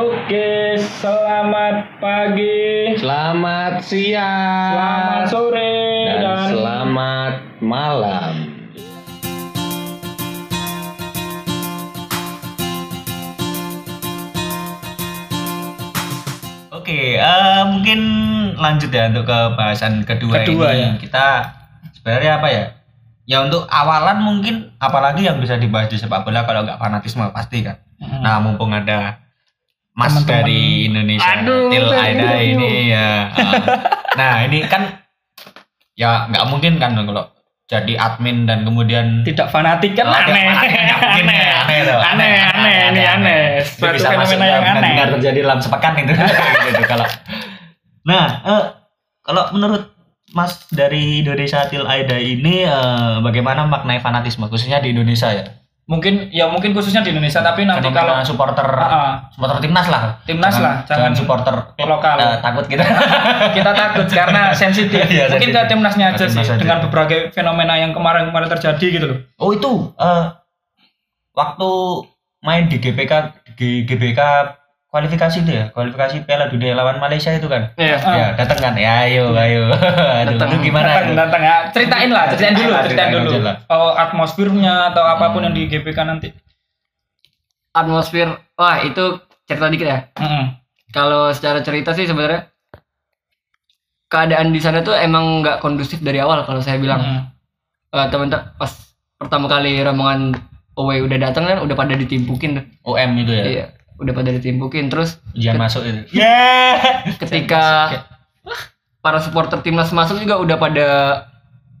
Oke, selamat pagi, Selamat siang. selamat sore, dan, dan, selamat malam. Oke, eh, mungkin lanjut ya untuk ke bahasan kedua, Kedua, ini. ya. Kita sebenarnya apa ya? Ya untuk awalan mungkin apalagi yang bisa dibahas di sepak bola kalau nggak fanatisme pasti kan. Mm. Nah mumpung ada Mas Teman-teman. dari Indonesia Aduh, Til Aida ini ya. eh, nah ini kan ya nggak mungkin kan kalau jadi admin dan kemudian tidak fanatik kan? Oh, tidak aneh, fanatik, nggak mungkin aneh, ya, aneh. tuh. aneh, aneh, ini aneh, Itu suatu bisa masuk fenomena yang dalam aneh. benar terjadi dalam sepekan itu gitu. Kalau nah eh, kalau menurut Mas dari Indonesia Til Aida ini eh, bagaimana maknai fanatisme khususnya di Indonesia ya Mungkin, ya mungkin khususnya di Indonesia, tapi nanti Fenomena kalau supporter ah. supporter timnas lah Timnas Jangan- lah, jangan, jangan supporter lokal. eh, takut kita kita takut karena sensitif. Iya, mungkin ke timnasnya aja sih, timnas aja. dengan berbagai fenomena yang kemarin-kemarin terjadi gitu loh. oh itu eh, waktu main di GBK di GBK kualifikasi itu ya kualifikasi Piala Dunia lawan Malaysia itu kan Iya. Ya datang kan ya ayo ayo Aduh, Datang. gimana datang, datang ya. Ceritain lah, ceritain dulu, Ceritain ceritain dulu. Oh, atmosfernya atau apa pun Hmm. yang di GBK nanti. Atmosfer, wah itu cerita dikit ya. Mm-mm. Kalau secara cerita sih sebenarnya keadaan di sana tuh emang nggak kondusif dari awal kalau saya bilang. Mm-mm. Eh, teman-teman pas pertama kali rombongan away udah datang kan udah pada ditimpukin tuh. OM itu ya Iya, udah pada ditimpukin. Terus ujian Ket- masuk itu. Ya. Ketika para supporter timnas masuk juga udah pada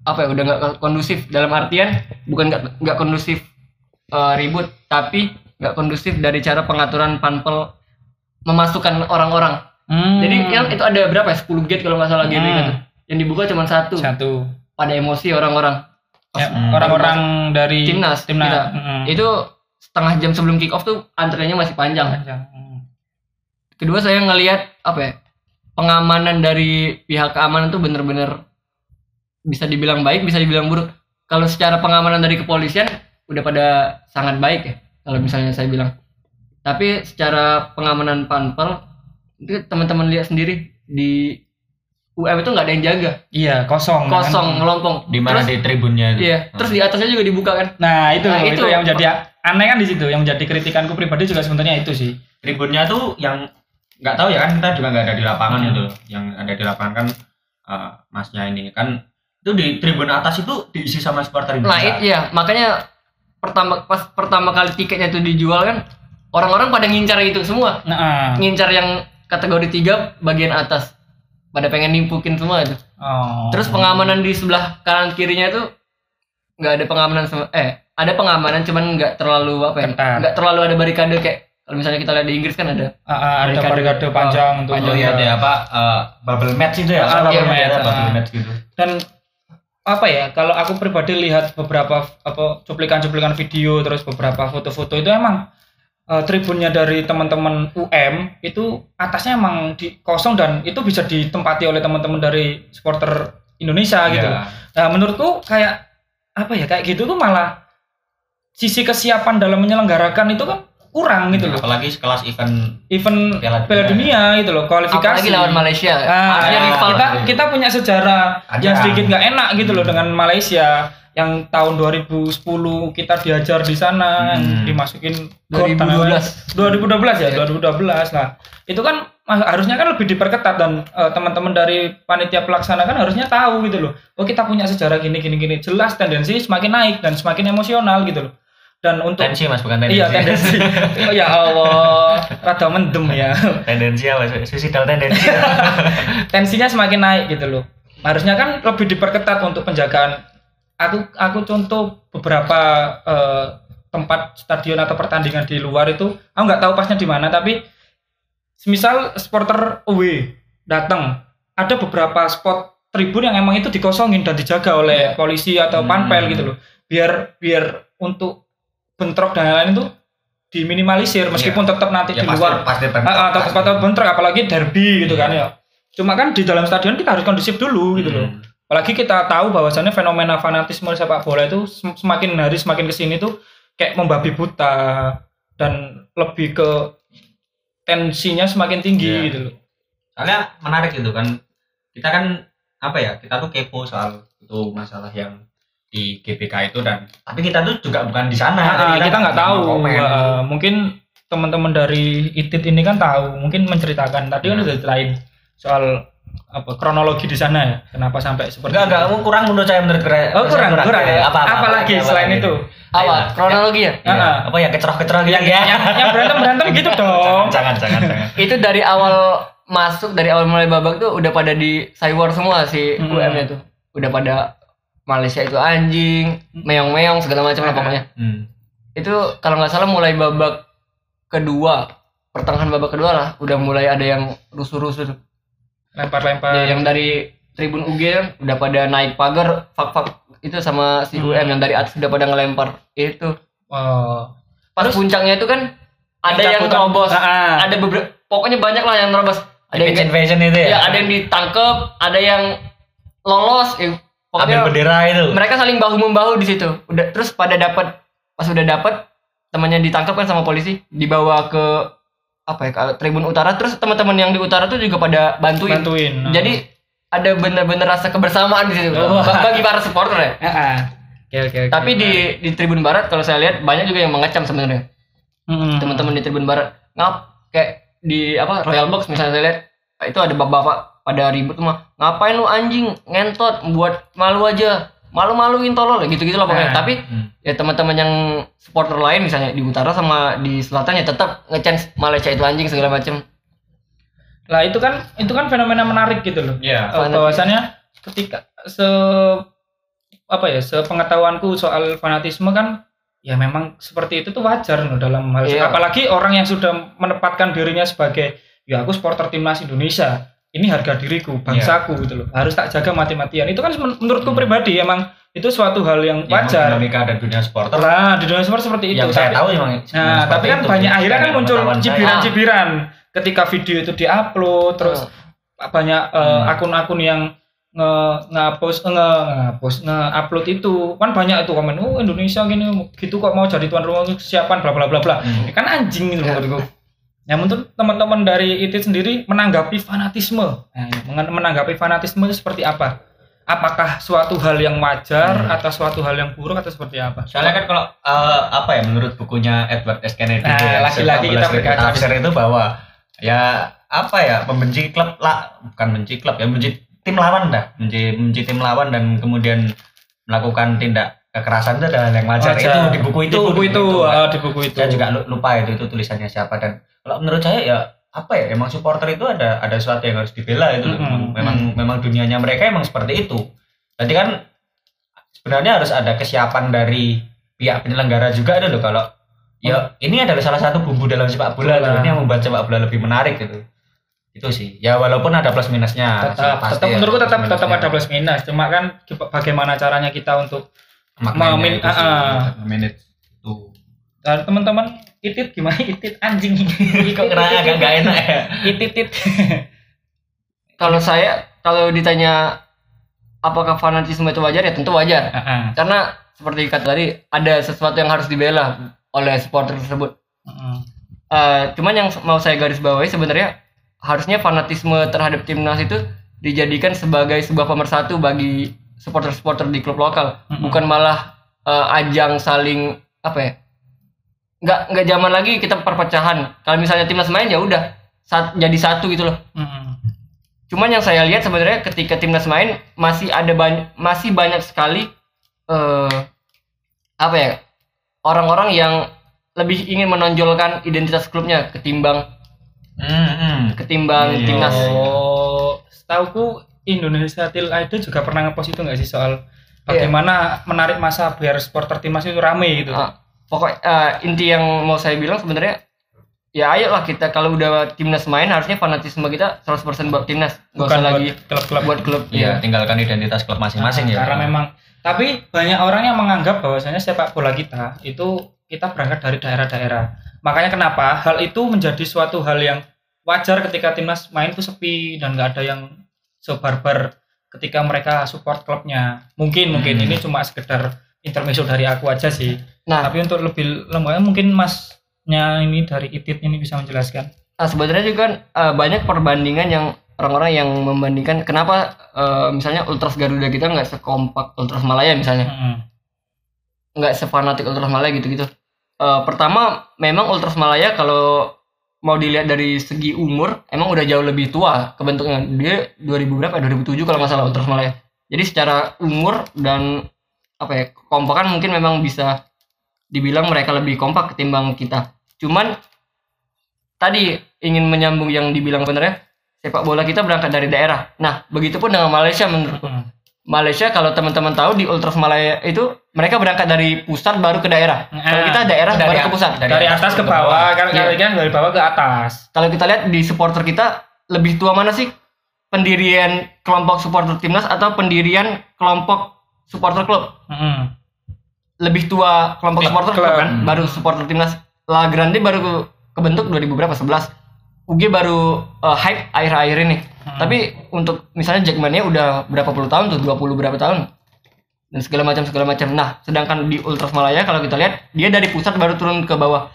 apa ya udah nggak kondusif. Dalam artian bukan nggak nggak kondusif eh, ribut tapi nggak kondusif dari cara pengaturan panpel memasukkan orang-orang. Hmm. jadi yang itu ada berapa ya? 10 gate kalau nggak salah Hmm. gitu. Yang dibuka cuma satu. Satu. Pada emosi orang-orang. Ya, Hmm. orang-orang dari timnas. timnas. Kita. Mm-mm. itu setengah jam sebelum kick off tuh antriannya masih panjang Panjang. Mm. kedua saya ngelihat apa ya pengamanan dari pihak keamanan tuh bener-bener bisa dibilang baik bisa dibilang buruk kalau secara pengamanan dari kepolisian udah pada sangat baik ya kalau misalnya saya bilang tapi secara pengamanan panpel itu teman-teman lihat sendiri di UM itu nggak ada yang jaga iya kosong kan? kosong melompong di mana di tribunnya itu iya terus di atasnya juga dibuka kan nah itu, Nah, itu itu. yang jadi aneh kan di situ yang jadi kritikanku pribadi juga sebenarnya itu sih. Tribunnya tuh yang nggak tahu ya kan kita juga nggak ada di lapangan Hmm. itu. Yang ada di lapangan kan eh, masnya ini. Kan itu di tribun atas itu diisi sama supporter nah Indonesia. It- iya. Makanya pertama pas pertama kali tiketnya itu dijual kan orang-orang pada ngincar itu semua. Nah ngincar yang kategori 3 bagian atas. Pada pengen nimpukin semua itu. Oh. terus pengamanan di sebelah kanan kirinya itu nggak ada pengamanan sama eh ada pengamanan cuman nggak terlalu apa ya nggak terlalu ada barikade kayak kalau misalnya kita lihat di Inggris kan ada Ah, ah, ada barikade. Oh, panjang untuk oh iya ada apa eh, bubble match itu ya Apa bubble namanya? match, Ada bubble match gitu dan apa ya kalau aku pribadi lihat beberapa apa cuplikan-cuplikan video terus beberapa foto-foto itu emang eh, tribunnya dari teman-teman UM itu atasnya emang di kosong dan itu bisa ditempati oleh teman-teman dari supporter Indonesia gitu Iya. Nah, menurutku kayak apa ya kayak gitu tuh malah sisi kesiapan dalam menyelenggarakan itu kan kurang gitu loh. apalagi sekelas event Event Piala Piala Dunia gitu loh, kualifikasi. apalagi lawan Malaysia Ah, Maksudnya ya, rival kita kita punya sejarah Ada. yang sedikit nggak enak gitu loh dengan Malaysia yang tahun 2010 kita diajar di sana Hmm. dimasukin 2012. 2012 ya Iya. 2012 nah itu kan harusnya kan lebih diperketat dan eh, teman-teman dari panitia pelaksana kan harusnya tahu gitu loh oh kita punya sejarah gini gini gini jelas tendensi semakin naik dan semakin emosional gitu loh dan untuk tensi mas bukan tendensi iya tendensi oh, ya Allah rada mendem ya tendensi apa suicidal tendensi tensinya semakin naik gitu loh. Harusnya kan lebih diperketat untuk penjagaan. Aku aku contoh beberapa eh, tempat stadion atau pertandingan di luar itu, aku nggak tahu pasnya di mana, tapi semisal supporter away datang, ada beberapa spot tribun yang emang itu dikosongin dan dijaga oleh polisi atau panpel Hmm. gitu loh. Biar biar untuk bentrok dan lain-lain itu diminimalisir meskipun tetap nanti ya di luar pasti pasti Ah, atau atau bentrok apalagi derby gitu kan ya. Cuma kan di dalam stadion kita harus kondusif dulu gitu loh. Apalagi kita tahu bahwasannya fenomena fanatisme sepak bola itu sem- semakin hari semakin ke sini tuh kayak membabi buta dan lebih ke tensinya semakin tinggi Iya. gitu loh. soalnya menarik gitu kan kita kan apa ya kita tuh kepo soal itu masalah yang di GBK itu dan tapi kita tuh juga bukan di sana Nah, kita nggak tahu. Eh, mungkin teman-teman dari ITIT ini kan tahu, mungkin menceritakan. Tadi kan udah ceritain soal apa kronologi di sana ya, kenapa sampai seperti enggak enggak itu. kurang menurut saya menurut keren Oh kurang, kurang. ya. apa, apa, Apalagi apa selain lagi? itu. Apa? Ayo, Kronologi ya? Iya, Ah. apa ya kecerah-kecerah gitu Yang, ya yang, yang berantem berantem gitu dong. jangan jangan jangan Itu dari awal masuk dari awal mulai babak tuh udah pada di cywar semua si Hmm. UM nya tuh. Udah pada Malaysia itu anjing, meong-meong segala macam lah pokoknya. Hmm. Itu kalau nggak salah mulai babak kedua, pertengahan babak kedua lah, udah mulai ada yang rusuh-rusuh tuh. Lempar-lempar. Ya, yang dari Tribun UG kan udah pada naik pagar, fak-fak itu sama si Hmm. UM yang dari atas udah pada ngelempar. Itu. Oh. Pas Terus? puncaknya itu kan ada yang terobos. Ah, ah. Ada beberapa pokoknya banyak lah yang terobos. Ada yang invasion itu ya ya, ada yang ditangkep, ada yang lolos. Ya, ambil pokoknya bendera itu mereka saling bahu membahu di situ. Udah terus pada dapat pas udah dapat temannya ditangkap kan sama polisi, dibawa ke apa ya ke Tribun Utara. Terus teman-teman yang di utara tuh juga pada bantuin. bantuin. Nah. Jadi ada bener-bener rasa kebersamaan di situ Oh. Ba- bagi para supporter ya. Ah, ah. Oke, oke, oke. Tapi di di Tribun Barat kalau saya lihat banyak juga yang mengecam sebenarnya. Mm-mm. Teman-teman di Tribun Barat ngap kayak di apa Royal Box misalnya saya lihat itu ada bapak-bapak pada ribut tuh mah ngapain lu anjing ngentot buat malu aja malu-maluin tolol gitu-gitu lah pokoknya. Nah. Tapi Hmm. ya teman-teman yang supporter lain misalnya di utara sama di selatan ya tetap ngechance Malaysia itu anjing segala macam. Lah itu kan itu kan fenomena menarik gitu loh. Iya. Eh, bahwasannya ketika se apa ya sepengetahuanku soal fanatisme kan ya memang seperti itu tuh wajar loh dalam hal Iya. apalagi orang yang sudah menempatkan dirinya sebagai ya aku supporter timnas Indonesia ini harga diriku bangsaku gitu loh. Harus tak jaga mati-matian. Itu kan men- menurutku Hmm. pribadi emang itu suatu hal yang Ya, wajar. dinamika dan dunia supporter lah di dunia sport seperti itu. Yang saya Tapi- tahu emang Nah, tapi kan banyak akhirnya kan muncul cibiran-cibiran ketika video itu diupload terus banyak eh, Hmm. akun-akun yang nge ngapus nge ngapus nge-upload itu. Kan banyak itu komen oh Indonesia gini gitu kok mau jadi tuan rumah kesiapan bla bla bla bla. Hmm. Ya kan anjing gitu menurutku ya menurut teman-teman dari itu sendiri menanggapi fanatisme nah, mengen- menanggapi fanatisme itu seperti apa apakah suatu hal yang wajar Hmm. atau suatu hal yang buruk atau seperti apa Soalnya kan kalau eh, apa ya menurut bukunya Edward S. Kennedy Nah, itu ya, lagi-lagi kita 14 berkaca. tafsir itu bahwa ya apa ya membenci klub lah bukan benci klub ya benci tim lawan dah benci benci tim lawan dan kemudian melakukan tindak kekerasan itu adalah yang wajar. Wajar. itu di buku itu di buku itu, Kan. eh, di buku itu saya juga lu- lupa itu itu tulisannya siapa dan kalau menurut saya ya apa ya emang supporter itu ada ada sesuatu yang harus dibela itu Mm-mm. memang memang memang dunianya mereka emang seperti itu. Berarti kan sebenarnya harus ada kesiapan dari pihak penyelenggara juga itu loh. Kalau ya ini adalah salah satu bumbu dalam sepak bola ini yang membuat sepak bola lebih menarik gitu. Itu sih. Ya walaupun ada plus minusnya tetap pasti tetap ya, menurutku tetap tetap minusnya. ada plus minus. Cuma kan bagaimana caranya kita untuk Maknanya Mamin- itu sih, ah, ah. manage teman-teman itit gimana itit anjing kok kena agak gak enak ya itit itit Kalau saya kalau ditanya apakah fanatisme itu wajar ya tentu wajar. Heeh. Karena seperti kata tadi ada sesuatu yang harus dibela oleh supporter tersebut. Heeh. Eh, cuman yang mau saya garis bawahi sebenarnya harusnya fanatisme terhadap timnas itu dijadikan sebagai sebuah pemersatu bagi supporter-supporter di klub lokal, Mm-mm. bukan malah eh, ajang saling apa ya? Nggak nggak zaman lagi kita perpecahan. Kalau misalnya timnas main ya udah sat- jadi satu gitu loh. Heeh. Cuman yang saya lihat sebenarnya ketika timnas main masih ada banyak masih banyak sekali eh apa ya orang-orang yang lebih ingin menonjolkan identitas klubnya ketimbang Hmm, hmm. ketimbang Iya. timnas. oh setauku Indonesia Til Aida juga pernah ngepost itu nggak sih soal bagaimana menarik masa biar supporter timnas itu rame gitu Ah, pokok eh, inti yang mau saya bilang sebenarnya ya ayolah kita kalau udah timnas main harusnya fanatisme kita 100% buat timnas nggak bukan usah buat lagi klub-klub buat klub Iya, tinggalkan identitas klub masing-masing Nah, ya. Karena memang tapi banyak orang yang menganggap bahwasanya sepak bola kita itu kita berangkat dari daerah-daerah. Makanya kenapa hal itu menjadi suatu hal yang wajar ketika timnas main tuh sepi dan nggak ada yang sebarbar ketika mereka support klubnya. Mungkin mungkin Hmm. ini cuma sekedar intermezzo dari aku aja sih. Nah, Tapi untuk lebih lembaga mungkin masnya ini dari Itit ini bisa menjelaskan. ah, sebenarnya juga kan eh, banyak perbandingan yang orang-orang yang membandingkan kenapa eh, misalnya Ultras Garuda kita nggak sekompak Ultras Malaya misalnya Mm-mm. nggak sefanatik Ultras Malaya gitu-gitu. Eh, pertama memang Ultras Malaya kalau mau dilihat dari segi umur emang udah jauh lebih tua kebentuknya dia 2000 berapa 2007 kalau nggak salah Ultras Malaya jadi secara umur dan apa ya kompakan mungkin memang bisa dibilang mereka lebih kompak ketimbang kita cuman tadi ingin menyambung yang dibilang bener ya sepak bola kita berangkat dari daerah nah begitupun dengan Malaysia menurutku Mm-mm. Malaysia kalau teman-teman tahu di Ultras Malaya itu mereka berangkat dari pusat baru ke daerah. Kalau Ah, kita daerah dari baru ke pusat. dari dari atas ke bawah kan Iya. kalau kan dari bawah ke atas Kalau kita lihat di supporter kita lebih tua mana sih pendirian kelompok supporter timnas atau pendirian kelompok supporter klub? Mm-mm. Lebih tua kelompok Klub, supporter klub kan, baru supporter timnas. La Grande baru ke- kebentuk 2000 berapa? 11. UG baru uh, hype akhir-akhir ini. Hmm. Tapi untuk misalnya Jackmania udah berapa puluh tahun tuh, 20 berapa tahun. Dan segala macam segala macam. Nah, sedangkan di Ultras Malaya kalau kita lihat dia dari pusat baru turun ke bawah.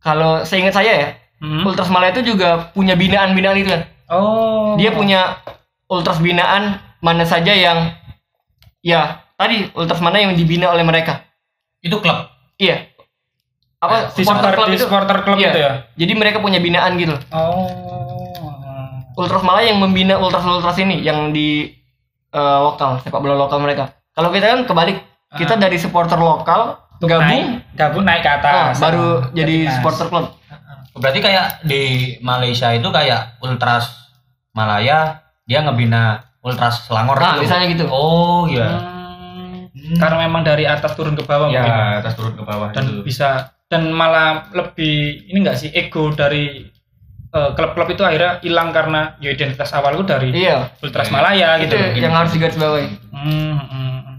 Kalau seingat saya ya, Mm. Ultras Malaya itu juga punya binaan-binaan itu kan. oh Dia punya Ultras binaan mana saja yang ya tadi Ultras mana yang dibina oleh mereka. Itu klub. Iya. Apa di supporter, di supporter klub Iya. itu ya Jadi mereka punya binaan gitu. oh Ultras Malaya yang membina Ultras Ultras ini yang di eh, lokal sepak bola lokal mereka. Kalau kita kan kebalik, kita dari supporter lokal Untuk gabung naik, gabung naik ke ah, atas baru Ah, jadi supporter klub. Berarti kayak di Malaysia itu kayak Ultras Malaya dia ngebina Ultras Selangor Nah, gitu. misalnya gitu. Oh iya. Hmm, karena memang dari atas turun ke bawah mungkin Ya, atas turun ke bawah dan itu. bisa dan malah lebih ini enggak sih ego dari eh, klub-klub itu akhirnya hilang karena ya identitas awalku dari Iya, Ultras. Malaya itu gitu yang harus digarisbawahi. Hmm, hmm, hmm.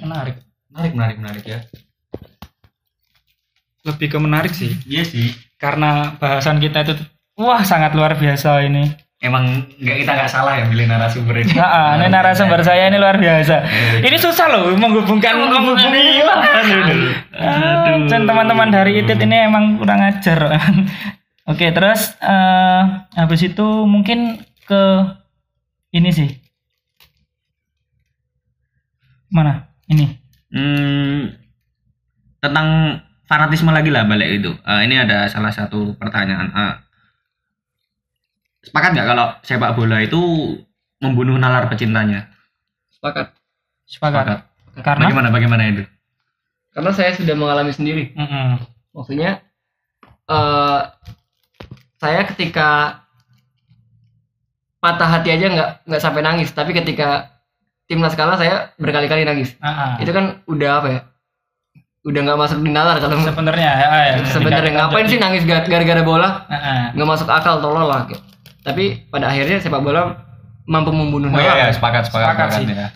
menarik Menarik, menarik, menarik ya. lebih ke menarik sih Iya sih. karena bahasan kita itu wah sangat luar biasa ini Emang nggak kita nggak salah ya milih narasumber ini. Nah, ini narasumber saya ini luar biasa. Ini susah loh menghubungkan menghubungi. Aduh. Dan teman-teman dari ITIT ini emang kurang ajar. Oke, terus eh habis itu mungkin ke ini sih. Mana? Ini. Hmm, tentang fanatisme lagi lah balik itu. Eh, ini ada salah satu pertanyaan. Eh, sepakat nggak kalau sepak bola itu membunuh nalar pecintanya? Sepakat. Sepakat. Karena Bagaimana bagaimana itu? Karena saya sudah mengalami sendiri. Mm-mm. Maksudnya eh saya ketika patah hati aja nggak nggak sampai nangis, tapi ketika timnas kalah saya berkali-kali nangis. Ah, ah. Itu kan udah apa ya? Udah nggak masuk di nalar kalau sebenarnya ya, ya. sebenarnya ngapain sih nangis gar- gara-gara bola? Ah, ah. Nggak masuk akal tolol lah. gitu. Tapi pada akhirnya sepak bola mampu membunuh Oh iya, iya, sepakat, sepakat, Sepakat sepakat sih. ya.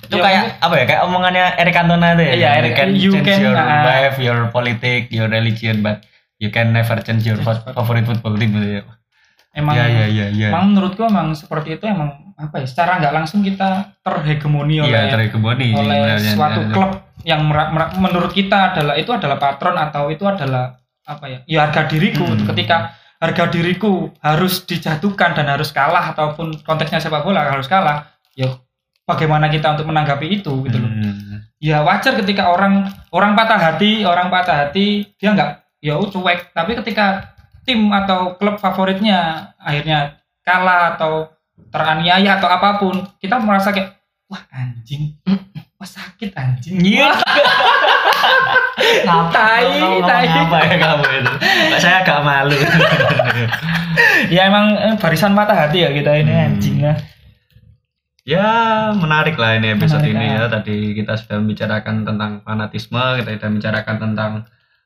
Itu Ya, kayak apa ya? Kayak omongannya Eric Cantona itu ya. Iya, Eric- you can you change can, your ah. life, your politics, your religion, but you can never change your fa- favorite football team gitu ya. Emang Iya, iya, iya, iya. Emang menurutku emang seperti itu emang apa ya? Secara nggak langsung kita terhegemoni oleh Iya, terhegemoni oleh sebenarnya. suatu Iya, klub yang mera- mera- menurut kita adalah itu adalah patron atau itu adalah apa ya? Ya harga diriku. Hmm. Ketika harga diriku harus dijatuhkan dan harus kalah ataupun konteksnya sepak bola harus kalah, ya bagaimana kita untuk menanggapi itu gitu loh. Hmm. Ya wajar ketika orang orang patah hati, orang patah hati dia nggak ya cuek, tapi ketika tim atau klub favoritnya akhirnya kalah atau teraniaya atau apa pun, kita merasa kayak wah anjing, wah sakit anjing. Tai, tai. ngomong apa ya kamu itu? Saya agak malu. Ya emang eh, barisan patah hati ya kita ini Hmm. anjing lah. ya menarik lah ini episode Menarik, ini ah. ya. Tadi kita sudah membicarakan tentang fanatisme, kita sudah membicarakan tentang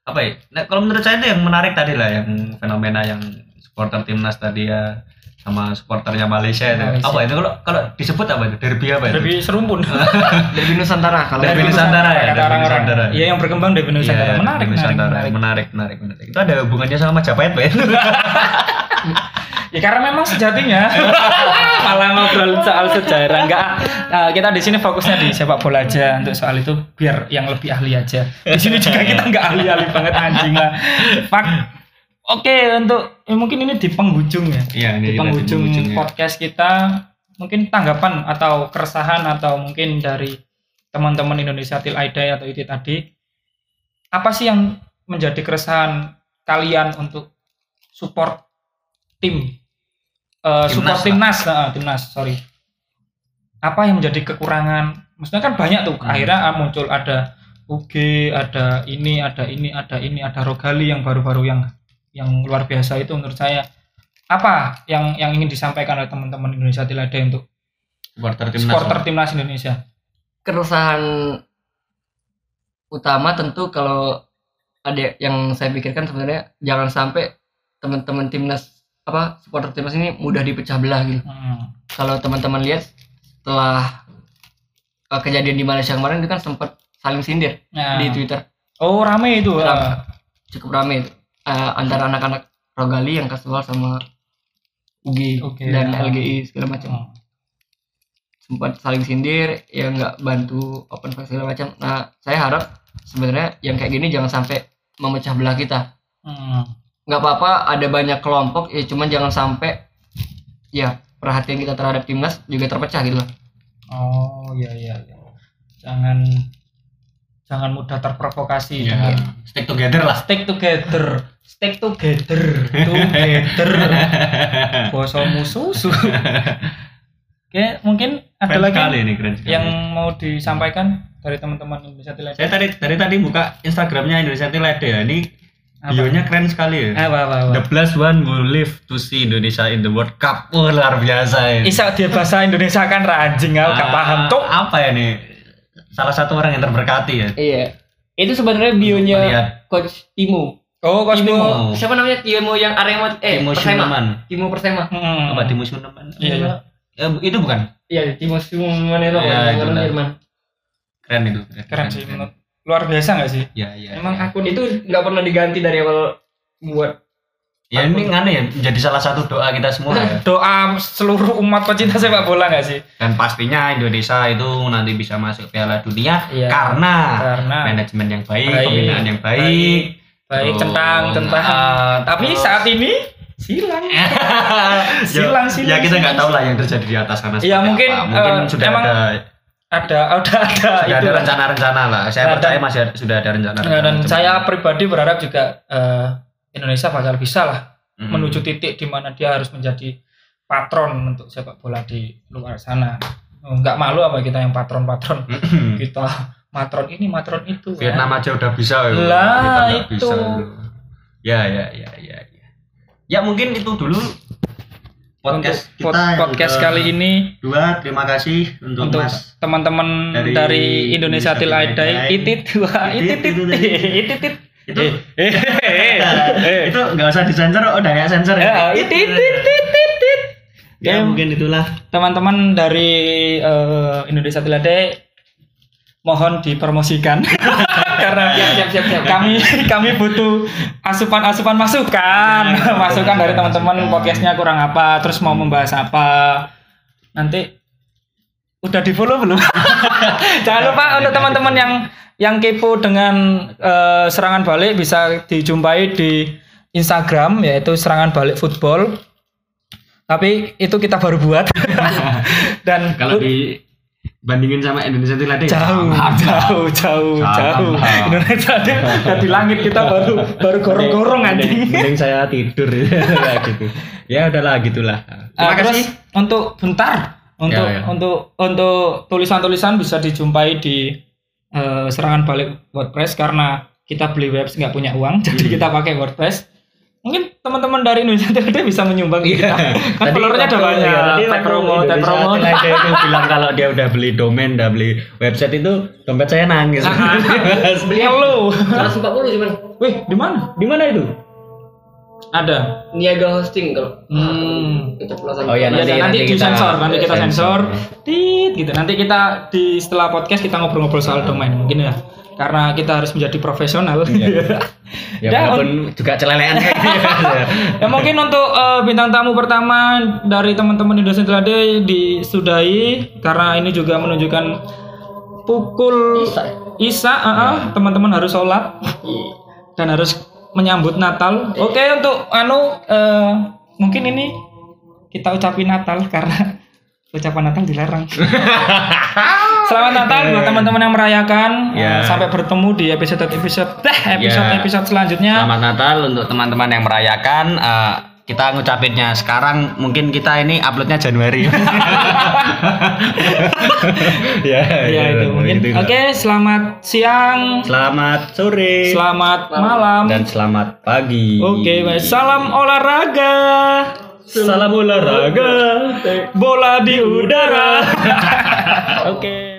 apa ya? Nah, kalau menurut saya itu yang menarik tadi lah, yang fenomena yang supporter timnas tadi ya sama supporternya Malaysia itu. Malaysia. Apa itu kalau kalau disebut apa itu? Derby apa itu? Lebih serumpun. Dari Nusantara kalau Derby Nusantara ya, Derby. Nusantara. Iya yang berkembang dari Nusantara. Iya, menarik, Derby menarik, Nusantara. menarik. menarik, menarik, menarik. Itu ada hubungannya sama Majapahit, Pak? Ya karena memang sejatinya malah ngobrol soal sejarah enggak. Nah, kita di sini fokusnya di sepak bola aja untuk soal itu biar yang lebih ahli aja. Di sini juga kita enggak ahli-ahli banget anjing lah. Fak Oke, untuk eh, mungkin ini di penghujung ya. Iya, ini Di penghujung penghujungnya. podcast kita mungkin tanggapan atau keresahan atau mungkin dari teman-teman Indonesia Til Aidai atau itu tadi apa sih yang menjadi keresahan kalian untuk support tim Eh, support Timnas timnas nah, timnas sorry apa yang menjadi kekurangan maksudnya kan banyak tuh Hmm. akhirnya ah, muncul ada UG ada ini ada ini ada ini ada Rogali yang baru-baru yang yang luar biasa itu menurut saya apa yang yang ingin disampaikan oleh teman-teman Indonesia Til Aidai untuk supporter timnas supporter timnas Indonesia keresahan utama tentu kalau ada yang saya pikirkan sebenarnya jangan sampai teman-teman timnas apa supporter timnas ini mudah dipecah belah gitu. Hmm. Kalau teman-teman lihat setelah eh, kejadian di Malaysia kemarin itu kan sempat saling sindir Nah. di Twitter. oh rame itu Rame. Cukup ramai itu. Eh, antara anak-anak Rogali yang kasual sama UG Oke, dan ah. LGI segala macam. Hmm. sempat saling sindir ya nggak bantu open fight segala macam nah saya harap sebenarnya yang kayak gini jangan sampai memecah belah kita Hmm. nggak apa-apa ada banyak kelompok ya cuman jangan sampai ya perhatian kita terhadap timnas juga terpecah gitu loh oh iya iya iya. jangan jangan mudah terprovokasi. Iya. stick together lah. stick together. Stick together. Together. Boso musuh oke mungkin ada keren lagi sekali ini keren sekali. yang mau disampaikan dari teman-teman Indonesia Til saya tadi dari tadi buka Instagramnya Indonesia Tilede ya. Ini bionya keren sekali ya. Apa apa, apa. The plus one who live to see Indonesia in the World Cup. Oh, luar biasa ya. Isa dia bahasa Indonesia kan anjing aku gak Ah, paham tuh Apa ya nih? Salah satu orang yang terberkati ya. iya itu sebenarnya bionya Melihat coach Timo oh Timo Timo. siapa namanya Timo yang Arema eh Timo Persema. Timo Persema Hmm. Apa Timo Schumann? Iya, iya. Eh, itu bukan. iya Timo Schumann itu Iya, orang itulah. Jerman Keren itu. keren sih menurut luar biasa nggak sih Ya, ya. emang ya. akun itu nggak pernah diganti dari awal buat Ya ini ngane ya menjadi salah satu doa kita semua ya. doa seluruh umat pecinta sepak bola nggak sih Dan pastinya Indonesia itu nanti bisa masuk Piala Dunia Iya. karena karena manajemen yang baik, Baik. pembinaan yang baik. baik Terus, centang centang ah, tapi terus- saat ini silang silang silang ya kita nggak tahu lah yang terjadi di atas sana. Ya, mungkin, apa. mungkin eh, sudah emang ada ada ada ada sudah itu ada rencana-rencana lah. Saya Nah, percaya masih ada- sudah ada rencana. Nah, dan saya pribadi berharap juga eh, Indonesia bakal bisa lah menuju titik di mana dia harus menjadi patron untuk sepak bola di luar sana. Oh, Nggak malu apa kita yang patron-patron kita matron ini matron itu. Vietnam ya. aja udah bisa ya. Lah, itu. bisa. Ya ya ya ya ya. Ya mungkin itu dulu podcast Untuk kita podcast kali ini dua terima kasih untuk, untuk Mas teman-teman dari dari, Indonesia Indonesia Til Til Aidai itit wah Itit, itit itit itu eh eh. Eh, eh itu nggak usah disensor oh, udah nggak sensor Ya, itit ya Ya, mungkin itulah. teman-teman dari eh, Indonesia Til Aidai mohon dipromosikan. Karena siap siap siap kami kami butuh asupan-asupan masukan. Ya, masukan dari teman-teman podcastnya kurang apa terus mau membahas apa. Nanti udah di follow belum? Jangan lupa untuk teman-teman yang yang kepo dengan eh, serangan balik bisa dijumpai di Instagram yaitu serangan balik football. Tapi itu kita baru buat. Dan kalau dibandingin sama Indonesia Aidai, jauh sama. jauh jauh Sama. jauh Indonesia ada di langit kita baru baru gorong-gorong anjing. mending saya tidur. Gitu ya udahlah gitulah. Ah, terima terus kasih untuk bentar. Untuk Ya, ya. untuk untuk tulisan-tulisan bisa dijumpai di eh, serangan balik WordPress karena kita beli webs nggak punya uang jadi Hmm. kita pakai WordPress. Mungkin teman-teman dari Indonesia TLD bisa menyumbang ke kita kan Tadi followernya ada banyak. iya, waktu promo tag promo. Aidai itu bilang kalau dia udah beli domain udah beli website itu dompet saya nangis. Beli lu. 140 cuman. Wih di mana? Di mana itu ada niaga hosting kalau hmm keceplosan Oh, iya, Iya, nanti- nanti, nanti kita disensor, nanti kita sensor. sensor, tit gitu. Nanti kita di setelah podcast kita ngobrol-ngobrol soal domain mungkin ya, karena kita harus menjadi profesional. ya Dan walaupun juga celelean kayak gitu. ya mungkin untuk eh, bintang tamu pertama dari teman-teman Indonesia Telade disudahi karena ini juga menunjukkan pukul Isa. Isa, ah, ah, teman-teman harus sholat dan harus menyambut Natal. Oke untuk anu eh, mungkin ini kita ucapin Natal karena ucapan Natal dilarang. Selamat Natal buat teman-teman yang merayakan. Ya. Eh, Sampai bertemu di episode-episode dah episode-episode selanjutnya. Selamat Natal untuk teman-teman yang merayakan. Eh, kita ngucapinnya sekarang mungkin kita ini uploadnya Januari. ya, Ya itu mungkin. gitu. Oke, selamat siang, Selamat sore selamat malam. dan selamat pagi. Oke, baik. salam olahraga. Salam olahraga. Bola di udara. Oke.